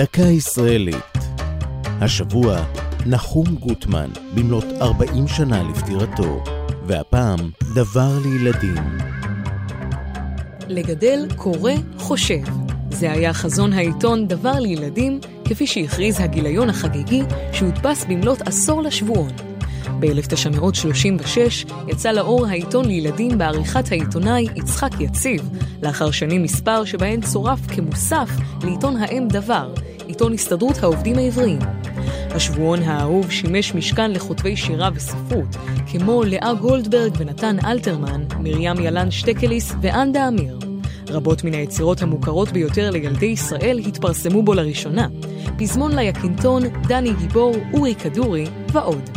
דקה ישראלית. השבוע נחום גוטמן, במלאת 40 שנה לפטירתו, והפעם דבר לילדים. לגדל קורא חושב. זה היה חזון העיתון דבר לילדים, כפי שהכריז הגיליון החגיגי שהודפס במלאת עשור לשבועון. ב-1936 יצא לאור העיתון לילדים בעריכת העיתונאי יצחק יציב, לאחר שנים מספר שבהן צורף כמוסף לעיתון האם דבר, עיתון הסתדרות העובדים העבריים. השבועון האהוב שימש משכן לכותבי שירה וספרות, כמו לאה גולדברג ונתן אלתרמן, מרים ילן שטקליס ואנדה אמיר. רבות מן היצירות המוכרות ביותר לילדי ישראל התפרסמו בו לראשונה. פזמון ליקינטון, דני גיבור, אורי כדורי ועוד.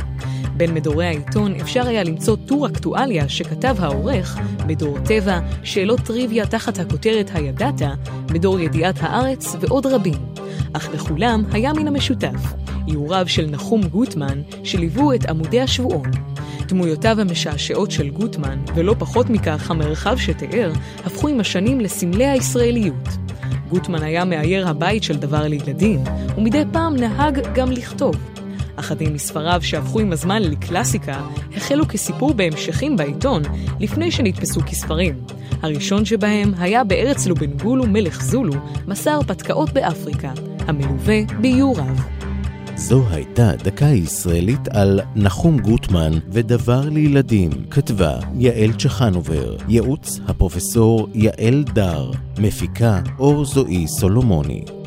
בין מדורי העיתון אפשר היה למצוא טור אקטואליה שכתב העורך, מדור טבע, שאלות טריוויה תחת הכותרת הידעת, מדור ידיעת הארץ ועוד רבים. אך לכולם היה מן המשותף, איוריו של נחום גוטמן, שליוו את עמודי השבועון. דמויותיו המשעשעות של גוטמן, ולא פחות מכך המרחב שתיאר, הפכו עם השנים לסמלי הישראליות. גוטמן היה מאייר הבית של דבר לילדים, ומדי פעם נהג גם לכתוב. אחדים מספריו שהפכו עם הזמן לקלאסיקה, החלו כסיפור בהמשכים בעיתון, לפני שנתפסו כספרים. הראשון שבהם היה בארץ לובנגולו מלך זולו, מסע הרפתקאות באפריקה, המלווה באיור רב. זו הייתה דקה ישראלית על נחום גוטמן ודבר לילדים, כתבה יעל צ'חנובר, ייעוץ הפרופסור יעל דר, מפיקה אור זועי סולומוני.